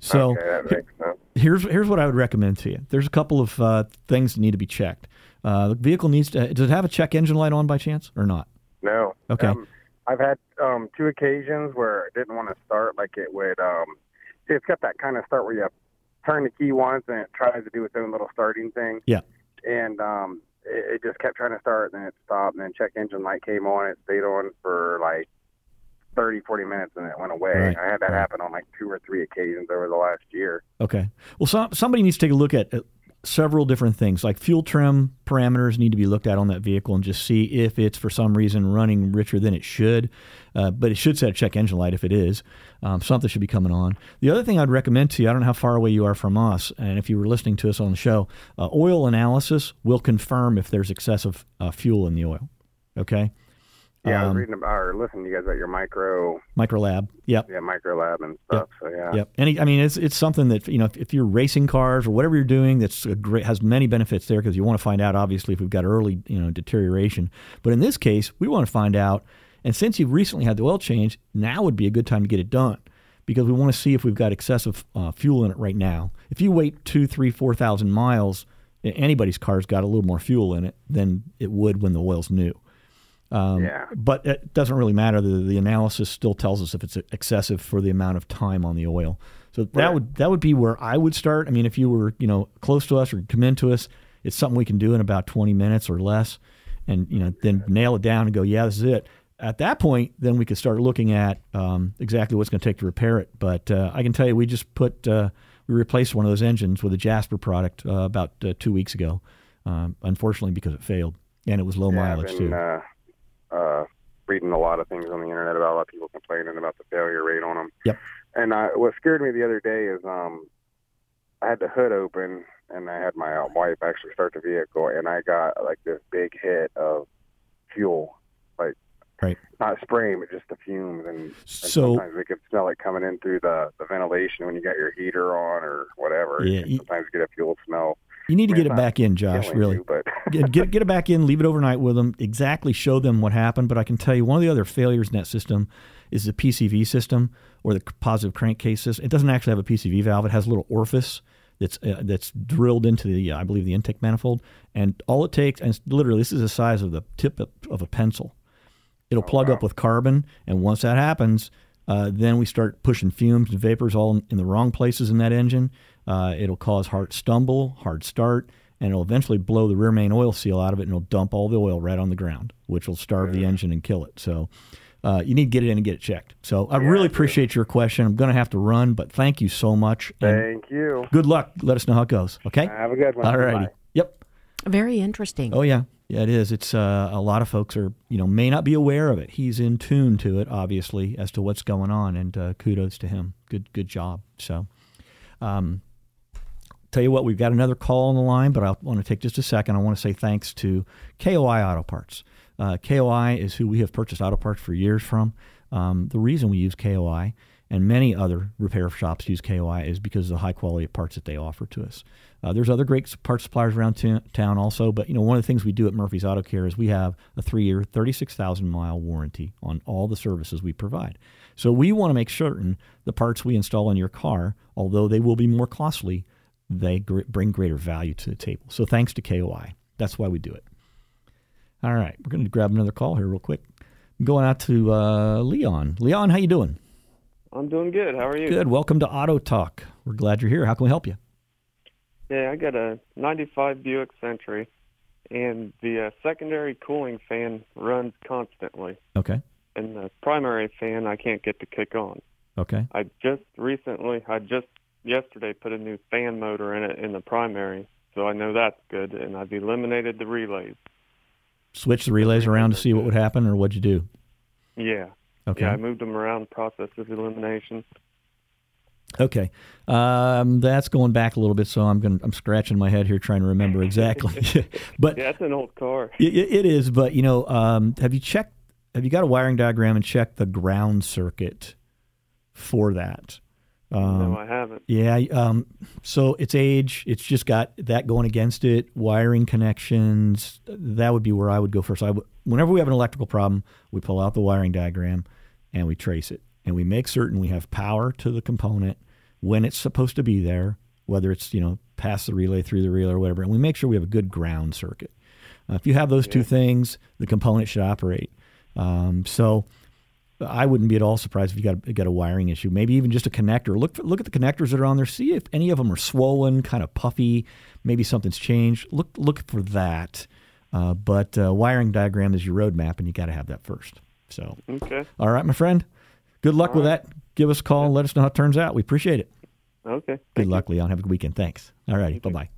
So Okay, that makes sense. here's here's what I would recommend to you. There's a couple of uh, things that need to be checked. Uh, the vehicle needs to. Does it have a check engine light on by chance or not? No. Okay. Um, I've had um, two occasions where I didn't want to start. Like it would. Um, it's got that kind of start where you turn the key once and it tries to do its own little starting thing. Yeah. And um, it, it just kept trying to start, and then it stopped, and then check engine light came on. It stayed on for like 30, 40 minutes, and it went away. Right, I had that right. happen on like two or three occasions over the last year. Okay. Well, some, somebody needs to take a look at uh, several different things, like fuel trim parameters need to be looked at on that vehicle and just see if it's for some reason running richer than it should. Uh, but it should set a check engine light if it is. Um, something should be coming on. The other thing I'd recommend to you, I don't know how far away you are from us, and if you were listening to us on the show, uh, oil analysis will confirm if there's excessive uh, fuel in the oil. Okay. Yeah, I was Um, reading about or listening to you guys about your micro, Microlab. Yep. yeah, micro lab and stuff. So yeah. Yep. Any, I mean, it's it's something that you know, if, if you're racing cars or whatever you're doing, that's a great has many benefits there because you want to find out obviously if we've got early you know deterioration. But in this case, we want to find out. And since you've recently had the oil change, now would be a good time to get it done because we want to see if we've got excessive uh, fuel in it right now. If you wait two, three, four thousand miles, anybody's car's got a little more fuel in it than it would when the oil's new. Um, Yeah. But it doesn't really matter. The, the analysis still tells us if it's excessive for the amount of time on the oil. So that Right. would that would be where I would start. I mean, if you were you know close to us or come into us, it's something we can do in about 20 minutes or less, and you know then nail it down and go, yeah, this is it. At that point, then we could start looking at um, exactly what's going to take to repair it. But uh, I can tell you, we just put uh, we replaced one of those engines with a Jasper product uh, about uh, two weeks ago. Um, unfortunately, because it failed and it was low Yeah, mileage I've too. been, uh, uh, reading a lot of things on the internet about a lot of people complaining about the failure rate on them. Yep. And what scared me the other day is um, I had the hood open and I had my wife actually start the vehicle, and I got like this big hit of fuel, Right. not spraying, but just the fumes, and, and So- sometimes we could smell it coming in through the, the ventilation when you got your heater on or whatever. Yeah, You can sometimes get a fuel smell. You need to I mean, get it back in, Josh. Really, you, but [laughs] get, get get it back in. Leave it overnight with them. Exactly, show them what happened. But I can tell you, one of the other failures in that system is the PCV system or the positive crankcase system. It doesn't actually have a PCV valve. It has a little orifice that's uh, that's drilled into the, uh, I believe, the intake manifold. And all it takes, and literally, this is the size of the tip of, of a pencil. It'll plug up with carbon, and once that happens, uh, then we start pushing fumes and vapors all in, in the wrong places in that engine. Uh, it'll cause hard stumble, hard start, and it'll eventually blow the rear main oil seal out of it, and it'll dump all the oil right on the ground, which will starve the engine and kill it. So uh, you need to get it in and get it checked. So I really appreciate your question. I'm going to have to run, but thank you so much. Thank you. Good luck. Let us know how it goes. Okay. Have a good one. All righty. Yep. Very interesting. Oh yeah, yeah, it is. It's uh, a lot of folks are you know may not be aware of it. He's in tune to it, obviously, as to what's going on, and uh, kudos to him. Good, good job. So, um, tell you what, we've got another call on the line, but I want to take just a second. I want to say thanks to KOI Auto Parts. Uh, KOI is who we have purchased auto parts for years from. Um, the reason we use KOI and many other repair shops use KOI is because of the high quality of parts that they offer to us. Uh, there's other great parts suppliers around t- town also, but you know one of the things we do at Murphy's Auto Care is we have a three-year, 36,000 mile warranty on all the services we provide. So we want to make certain the parts we install in your car, although they will be more costly, they gr- bring greater value to the table. So thanks to KOI, that's why we do it. All right, we're going to grab another call here real quick. I'm going out to uh, Leon. Leon, how you doing? I'm doing good. How are you? Good. Welcome to Auto Talk. We're glad you're here. How can we help you? Yeah, I got a 95 Buick Century, and the uh, secondary cooling fan runs constantly, Okay. and the primary fan I can't get to kick on. Okay. I just recently, I just yesterday put a new fan motor in it in the primary, so I know that's good, and I've eliminated the relays. Switch the relays around to see what would happen, or what'd you do? Yeah. Okay. Yeah, I moved them around, process of elimination. Okay, um, that's going back a little bit, so I'm going. I'm scratching my head here trying to remember exactly. [laughs] [laughs] but yeah, it's an old car. It, it is, but you know, um, have you checked? Have you got a wiring diagram and checked the ground circuit for that? Um, no, I haven't. Yeah, um, so its age, it's just got that going against it. Wiring connections, that would be where I would go first. I whenever we have an electrical problem, we pull out the wiring diagram and we trace it, and we make certain we have power to the component when it's supposed to be there, whether it's you know past the relay, through the relay, or whatever, and we make sure we have a good ground circuit. Uh, if you have those two things, the component should operate. Um, so I wouldn't be at all surprised if you got a, got a wiring issue. Maybe even just a connector. Look for, look at the connectors that are on there. See if any of them are swollen, kind of puffy. Maybe something's changed. Look look for that. Uh, but uh, wiring diagram is your roadmap, and you got to have that first. So Okay. all right, my friend. Good luck with that. Give us a call and let us know how it turns out. We appreciate it. Okay. Good luck, Leon. Have a good weekend. Thanks. All righty. Bye bye.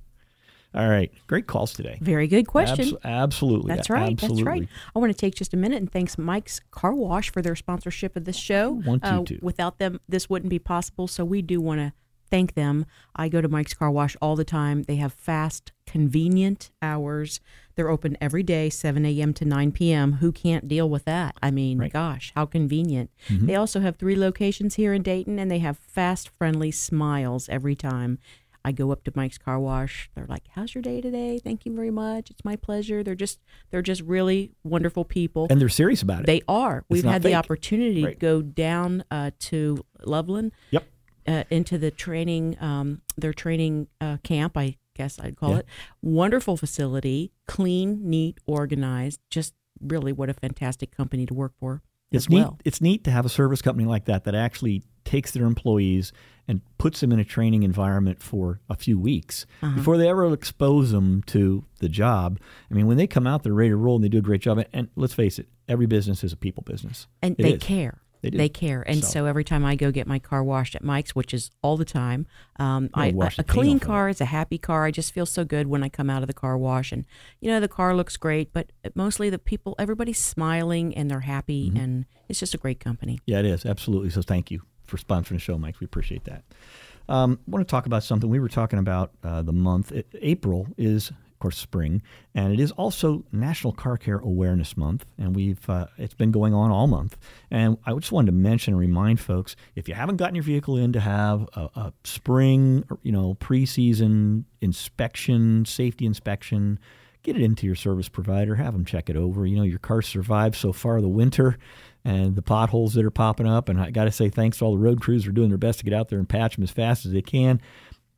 All right. Great calls today. Very good question. Abs- absolutely. That's right. Absolutely. That's right. I want to take just a minute and thanks Mike's Car Wash for their sponsorship of this show. Want you Uh, to. Without them, this wouldn't be possible. So we do want to thank them. I go to Mike's Car Wash all the time. They have fast, convenient hours. They're open every day, 7 a.m. to 9 p.m. Who can't deal with that? I mean, gosh, how convenient. Mm-hmm. They also have three locations here in Dayton, and they have fast, friendly smiles every time. I go up to Mike's Car Wash. They're like, "How's your day today? Thank you very much. It's my pleasure." They're just they're just really wonderful people, And they're serious about it. They are. It's We've had the opportunity Right. to go down uh, to Loveland. Yep. Uh, into the training, um, their training uh, camp, I guess I'd call Yeah. it. Wonderful facility, clean, neat, organized. Just really what a fantastic company to work for. It's as neat. well. It's neat to have a service company like that that actually takes their employees and puts them in a training environment for a few weeks Uh-huh. before they ever expose them to the job. I mean, when they come out, they're ready to roll and they do a great job. And, and let's face it, every business is a people business, and It they is. care. They do. care, and So- so. every time I go get my car washed at Mike's, which is all the time, um, I, a clean car is a happy car. I just feel so good when I come out of the car wash, and you know the car looks great, but mostly the people, everybody's smiling and they're happy, Mm-hmm. and it's just a great company. Yeah, it is absolutely. So thank you for sponsoring the show, Mike. We appreciate that. Um, I want to talk about something we were talking about uh, the month. It, April is, of course, spring, and it is also National Car Care Awareness Month, and we've uh, it's been going on all month. And I just wanted to mention and remind folks if you haven't gotten your vehicle in to have a, a spring, you know, preseason inspection, safety inspection. Get it into your service provider. Have them check it over. You know, your car survived so far the winter and the potholes that are popping up. And I got to say thanks to all the road crews are doing their best to get out there and patch them as fast as they can.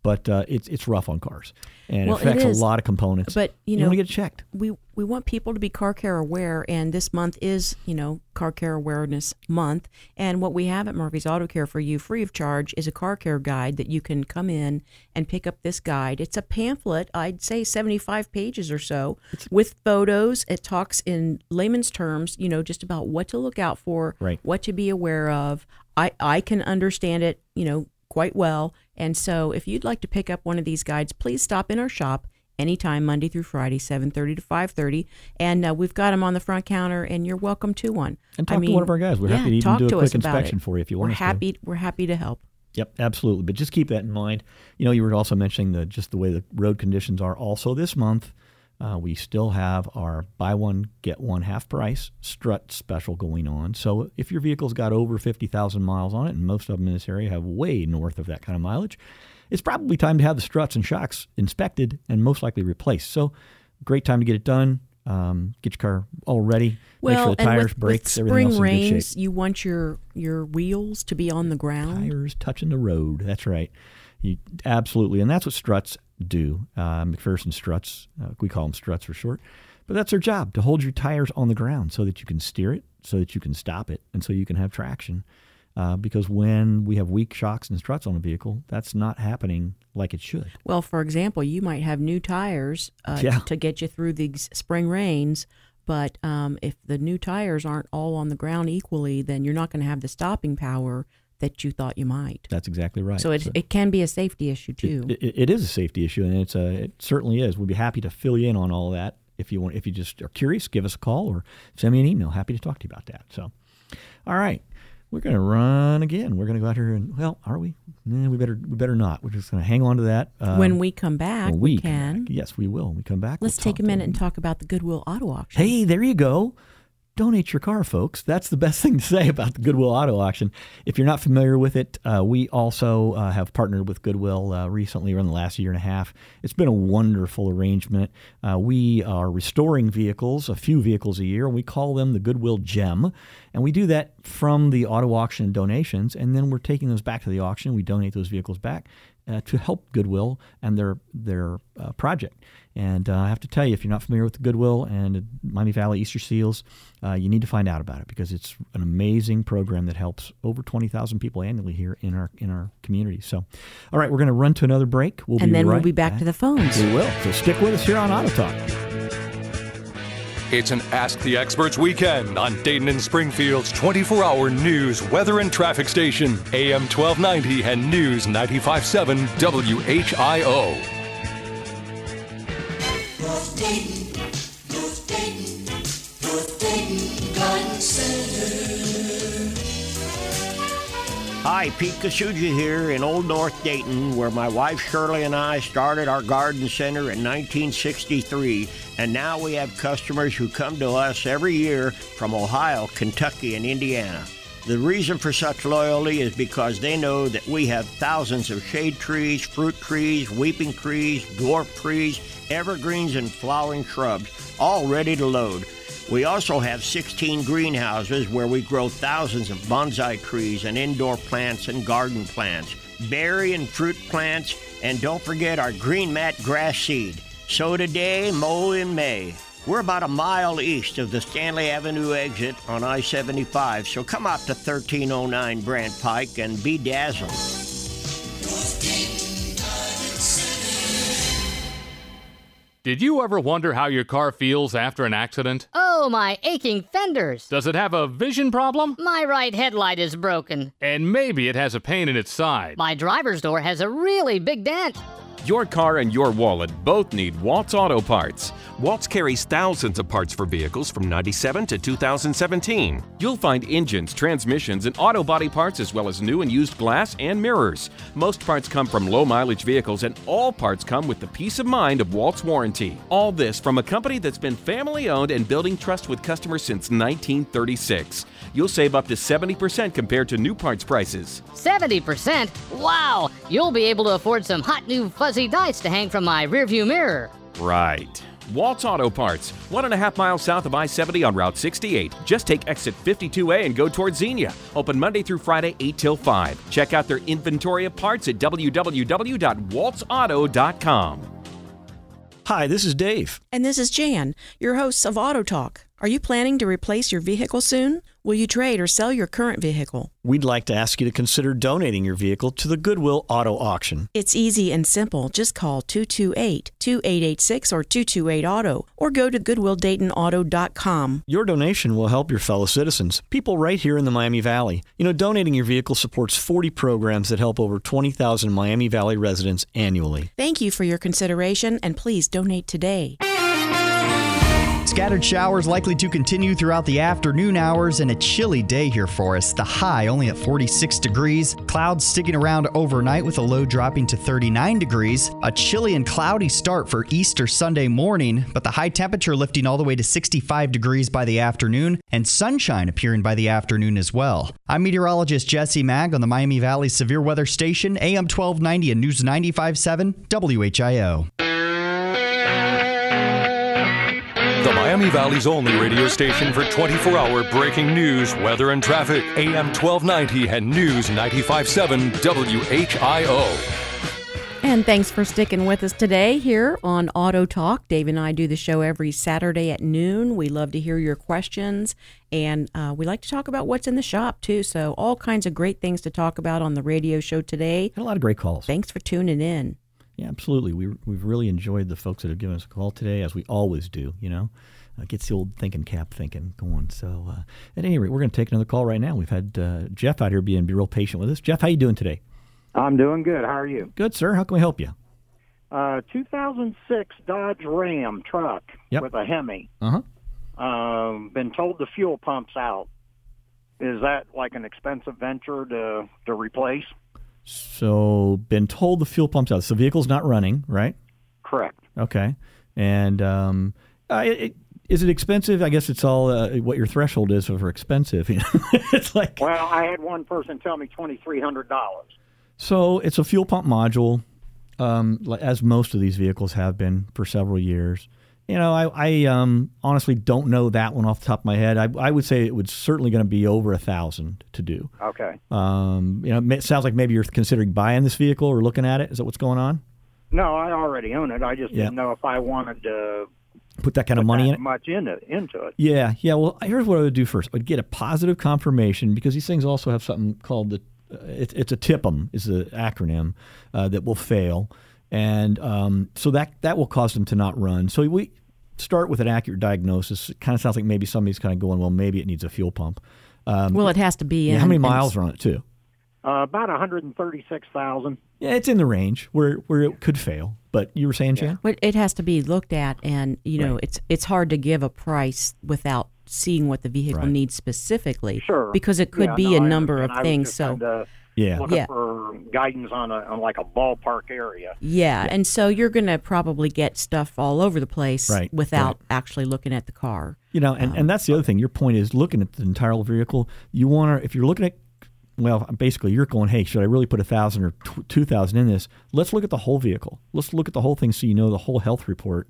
But uh, it's it's rough on cars, and Well, it affects is. a lot of components. But you know, want to get checked. We we want people to be car care aware, and this month is you know Car Care Awareness Month. And what we have at Murphy's Auto Care for you, free of charge, is a car care guide that you can come in and pick up. This guide. It's a pamphlet. I'd say seventy five pages or so, with photos. It talks in layman's terms, you know, just about what to look out for, Right. what to be aware of. I I can understand it, you know, quite well. And so, if you'd like to pick up one of these guides, please stop in our shop anytime Monday through Friday, 7:30 to 5:30, and uh, we've got them on the front counter, and you're welcome to one. And I talk to one of our guys. We're yeah, happy to even do a quick inspection for you if you want we're want to. happy. We're happy to help. Yep, absolutely. But just keep that in mind. You know, you were also mentioning the just the way the road conditions are. Also, this month uh, we still have our buy one get one half price strut special going on. So if your vehicle's got over fifty thousand miles on it, and most of them in this area have way north of that kind of mileage, it's probably time to have the struts and shocks inspected and most likely replaced. So, great time to get it done. Um, get your car all ready. Well, make sure the tires, with, brakes, with everything spring else is in good rains, shape. you want your your wheels to be on the ground. Tires touching the road. That's right. You, absolutely, and that's what struts do. Uh, MacPherson struts, uh, we call them struts for short, but that's their job to hold your tires on the ground so that you can steer it, so that you can stop it, and so you can have traction. Uh, because when we have weak shocks and struts on a vehicle, that's not happening like it should. Well, for example, you might have new tires uh, Yeah. to get you through these spring rains, but um, if the new tires aren't all on the ground equally, then you're not going to have the stopping power that you thought you might. That's exactly right. So it, So- it can be a safety issue too. It, it, it is a safety issue, and it's a, it certainly is. We'd be happy to fill you in on all of that. If you want, if you just are curious, give us a call or send me an email. Happy to talk to you about that. So, all right, we're going to run again. We're going to go out here and well, are we? Nah, we better we better not. We're just going to hang on to that. Um, when we come back, we, we can. back. Yes, we will. When we come back. Let's we'll take a minute and talk about the Goodwill Auto Auction. Hey, there you go. Donate your car, folks. That's the best [laughs] thing to say about the Goodwill Auto Auction. If you're not familiar with it, uh, we also uh, have partnered with Goodwill uh, recently, or in the last year and a half. It's been a wonderful arrangement. Uh, we are restoring vehicles, a few vehicles a year, and we call them the Goodwill Gem. And we do that from the auto auction donations, and then we're taking those back to the auction. We donate those vehicles back uh, to help Goodwill and their their uh, project. And uh, I have to tell you, if you're not familiar with Goodwill and Miami Valley Easter Seals, uh, you need to find out about it because it's an amazing program that helps over 20,000 people annually here in our in our community. So, all right, we're going to run to another break. We'll and then right we'll be back to the phones. We will. So stick with us here on Auto Talk. It's an Ask the Experts weekend on Dayton and Springfield's 24 hour news, weather, and traffic station, AM 1290 and News 957 WHIO. North Dayton, North Dayton, North Dayton Garden Center. Hi, Pete Kasuji here in Old North Dayton, where my wife Shirley and I started our garden center in 1963, and now we have customers who come to us every year from Ohio, Kentucky, and Indiana. The reason for such loyalty is because they know that we have thousands of shade trees, fruit trees, weeping trees, dwarf trees, evergreens, and flowering shrubs, all ready to load. We also have 16 greenhouses where we grow thousands of bonsai trees and indoor plants and garden plants, berry and fruit plants, and don't forget our green mat grass seed. Sow today, mow in May. We're about a mile east of the Stanley Avenue exit on I 75, so come out to 1309 Brandt Pike and be dazzled. Did you ever wonder how your car feels after an accident? Oh, my aching fenders. Does it have a vision problem? My right headlight is broken. And maybe it has a pain in its side. My driver's door has a really big dent. Your car and your wallet both need Waltz Auto Parts. Waltz carries thousands of parts for vehicles from 97 to 2017. You'll find engines, transmissions, and auto body parts as well as new and used glass and mirrors. Most parts come from low mileage vehicles and all parts come with the peace of mind of Waltz warranty. All this from a company that's been family owned and building trust with customers since 1936. You'll save up to 70% compared to new parts prices. 70%? Wow! You'll be able to afford some hot new fuzzy dice to hang from my rearview mirror. Right. Waltz Auto Parts, one and a half miles south of I 70 on Route 68. Just take exit 52A and go towards Xenia. Open Monday through Friday, 8 till 5. Check out their inventory of parts at www.waltzauto.com. Hi, this is Dave. And this is Jan, your hosts of Auto Talk. Are you planning to replace your vehicle soon? Will you trade or sell your current vehicle? We'd like to ask you to consider donating your vehicle to the Goodwill Auto Auction. It's easy and simple. Just call 228 2886 or 228 Auto or go to GoodwillDaytonAuto.com. Your donation will help your fellow citizens, people right here in the Miami Valley. You know, donating your vehicle supports 40 programs that help over 20,000 Miami Valley residents annually. Thank you for your consideration and please donate today. Scattered showers likely to continue throughout the afternoon hours and a chilly day here for us. The high only at 46 degrees. Clouds sticking around overnight with a low dropping to 39 degrees. A chilly and cloudy start for Easter Sunday morning, but the high temperature lifting all the way to 65 degrees by the afternoon and sunshine appearing by the afternoon as well. I'm meteorologist Jesse Maag on the Miami Valley Severe Weather Station, AM 1290 and News 957 WHIO. The Miami Valley's only radio station for 24 hour breaking news, weather, and traffic. AM 1290 and News 957 WHIO. And thanks for sticking with us today here on Auto Talk. Dave and I do the show every Saturday at noon. We love to hear your questions, and uh, we like to talk about what's in the shop too. So, all kinds of great things to talk about on the radio show today. Had a lot of great calls. Thanks for tuning in. Yeah, absolutely. We, we've really enjoyed the folks that have given us a call today, as we always do, you know. Uh, gets the old thinking cap thinking going. So, uh, at any rate, we're going to take another call right now. We've had uh, Jeff out here being be real patient with us. Jeff, how you doing today? I'm doing good. How are you? Good, sir. How can we help you? Uh, 2006 Dodge Ram truck Yep. with a Hemi. Uh huh. Um, been told the fuel pump's out. Is that like an expensive venture to to replace? So, been told the fuel pump's out. So, the vehicle's not running, right? Correct. Okay. And um, uh, it, it, is it expensive? I guess it's all uh, what your threshold is for expensive. [laughs] You know? it's like Well, I had one person tell me twenty three hundred dollars. so. It's a fuel pump module, um, as most of these vehicles have been for several years. You know, I, I um, honestly don't know that one off the top of my head. I, I would say it would certainly going to be over a thousand to do. Okay. Um, you know, it sounds like maybe you're considering buying this vehicle or looking at it. Is that what's going on? No, I already own it. I just Yeah. didn't know if I wanted to Put that kind of money in it. much into into it. Yeah, yeah. Well, here's what I would do first. I'd get a positive confirmation because these things also have something called the uh, it, it's a TIPM is the acronym uh, that will fail, and um, so that that will cause them to not run. So we start with an accurate diagnosis. It kind of sounds like maybe somebody's kind of going, well, maybe it needs a fuel pump. Um, Well, it has to be Yeah, how many miles are on it too? Uh, about one hundred and thirty six thousand. Yeah, it's in the range where where it could fail. But you were saying, Jan? But it has to be looked at, and you know, it's it's hard to give a price without seeing what the vehicle Right. needs specifically. Sure. Because it could Yeah, be no, a I number of. I was things. So kinda Yeah. looking Yeah. for for guidance on a on like a ballpark area. Yeah, and so you're going to probably get stuff all over the place Right, without actually looking at the car. You know, and, and that's the other thing. Your point is looking at the entire vehicle. You want to, if you're looking at, well, basically, you're going, hey, should I really put a thousand or tw- two thousand in this? Let's look at the whole vehicle. Let's look at the whole thing so you know the whole health report,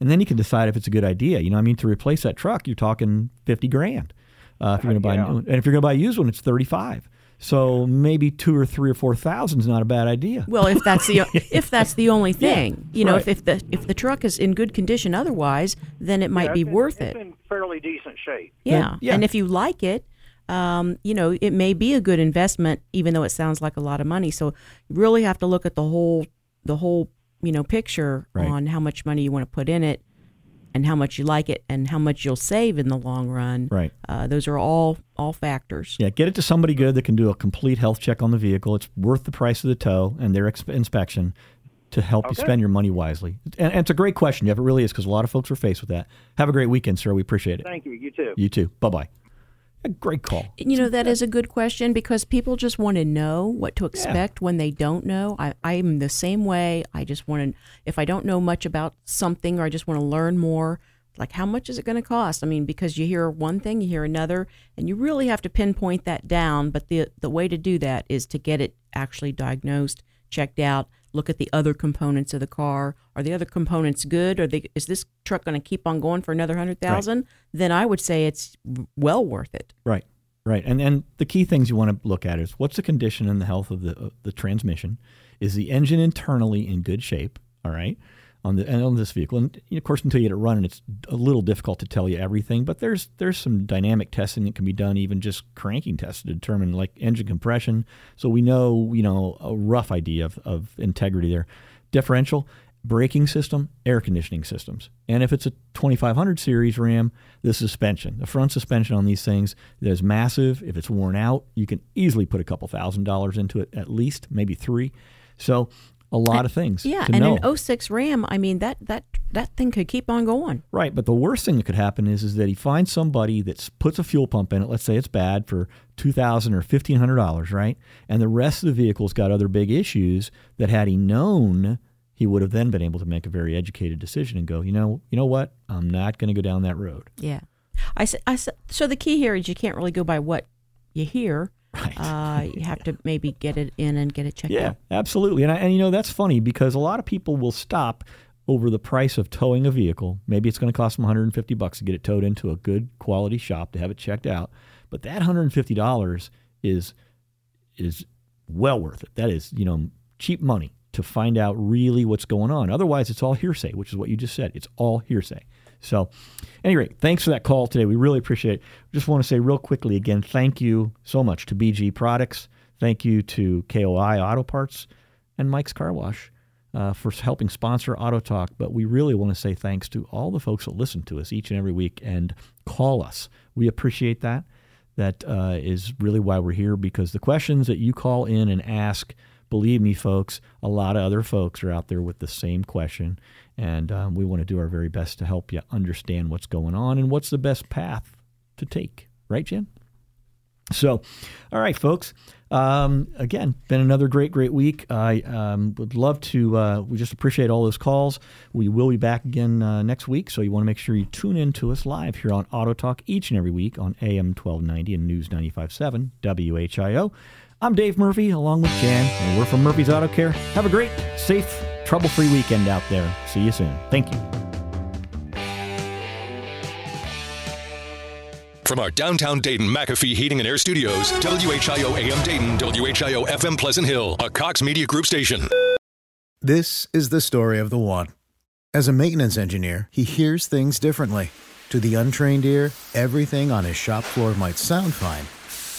and then you can decide if it's a good idea. You know, I mean, to replace that truck, you're talking fifty grand. Uh, if you're going to buy, Yeah. a new, and if you're going to buy a used one, it's thirty-five. So maybe two or three or four thousand is not a bad idea. Well, if that's the [laughs] if that's the only thing, you know, right. if, if the if the truck is in good condition otherwise, then it might Yeah, be it's in- worth it's it. in fairly decent shape. Yeah. yeah. And if you like it, um, you know, it may be a good investment, even though it sounds like a lot of money. So you really have to look at the whole, the whole, you know, picture Right. on how much money you want to put in it, and how much you like it, and how much you'll save in the long run. Right. Uh, those are all all factors. Yeah, get it to somebody good that can do a complete health check on the vehicle. It's worth the price of the tow and their exp- inspection to help you spend your money wisely. And, and it's a great question. Jeff. It really is because a lot of folks are faced with that. Have a great weekend, sir. We appreciate it. Thank you. You too. You too. Bye bye. A great call. You know, that is a good question because people just want to know what to expect when they don't know. I, I'm the same way. I just want to, if I don't know much about something or I just want to learn more, like how much is it going to cost? I mean, because you hear one thing, you hear another, and you really have to pinpoint that down. But the, the way to do that is to get it actually diagnosed, checked out, look at the other components of the car. Are the other components good? Are they, is this truck going to keep on going for another hundred thousand? Then I would say it's well worth it. Right. Right. And and the key things you want to look at is what's the condition and the health of the of the transmission? Is the engine internally in good shape? All right. On the on this vehicle, and of course, until you get it running, it's a little difficult to tell you everything. But there's there's some dynamic testing that can be done, even just cranking tests to determine like engine compression, so we know you know a rough idea of, of integrity there. Differential, braking system, air conditioning systems. And if it's a 2500 series Ram, the suspension, the front suspension on these things is massive. If it's worn out, you can easily put a couple thousand dollars into it at least, maybe three. So a lot of things. Yeah, to and know. an 06 Ram, I mean that that that thing could keep on going. Right, but the worst thing that could happen is is that he finds somebody that puts a fuel pump in it. Let's say it's bad for two thousand or fifteen hundred dollars, right? And the rest of the vehicle's got other big issues that had he known, he would have then been able to make a very educated decision and go, you know, you know what, I'm not going to go down that road. Yeah. I, I so the key here is you can't really go by what you hear. Right. Uh, you have to maybe get it in and get it checked Yeah, out. Yeah, absolutely. And I, and you know that's funny because a lot of people will stop over the price of towing a vehicle. Maybe it's going to cost them 150 bucks to get it towed into a good quality shop to have it checked out. But that 150 dollars is is well worth it. That is, you know, cheap money to find out really what's going on. Otherwise, it's all hearsay, which is what you just said. It's all hearsay. So, anyway, thanks for that call today. We really appreciate it. Just want to say real quickly again, thank you so much to BG Products. Thank you to KOI Auto Parts and Mike's Car Wash uh, for helping sponsor Auto Talk. But we really want to say thanks to all the folks that listen to us each and every week and call us. We appreciate that. That uh, is really why we're here because the questions that you call in and ask, believe me, folks, a lot of other folks are out there with the same question. And um, we want to do our very best to help you understand what's going on and what's the best path to take. Right, Jen? So, all right, folks. Um, again, been another great, great week. I um, would love to. Uh, we just appreciate all those calls. We will be back again uh, next week, so you want to make sure you tune in to us live here on Auto Talk each and every week on AM 1290 and News 95.7 WHIO. I'm Dave Murphy, along with Jan, and we're from Murphy's Auto Care. Have a great, safe, trouble-free weekend out there. See you soon. Thank you. From our downtown Dayton McAfee Heating and Air Studios, WHIO AM Dayton, WHIO FM Pleasant Hill, a Cox Media Group station. This is the story of the one. As a maintenance engineer, he hears things differently. To the untrained ear, everything on his shop floor might sound fine,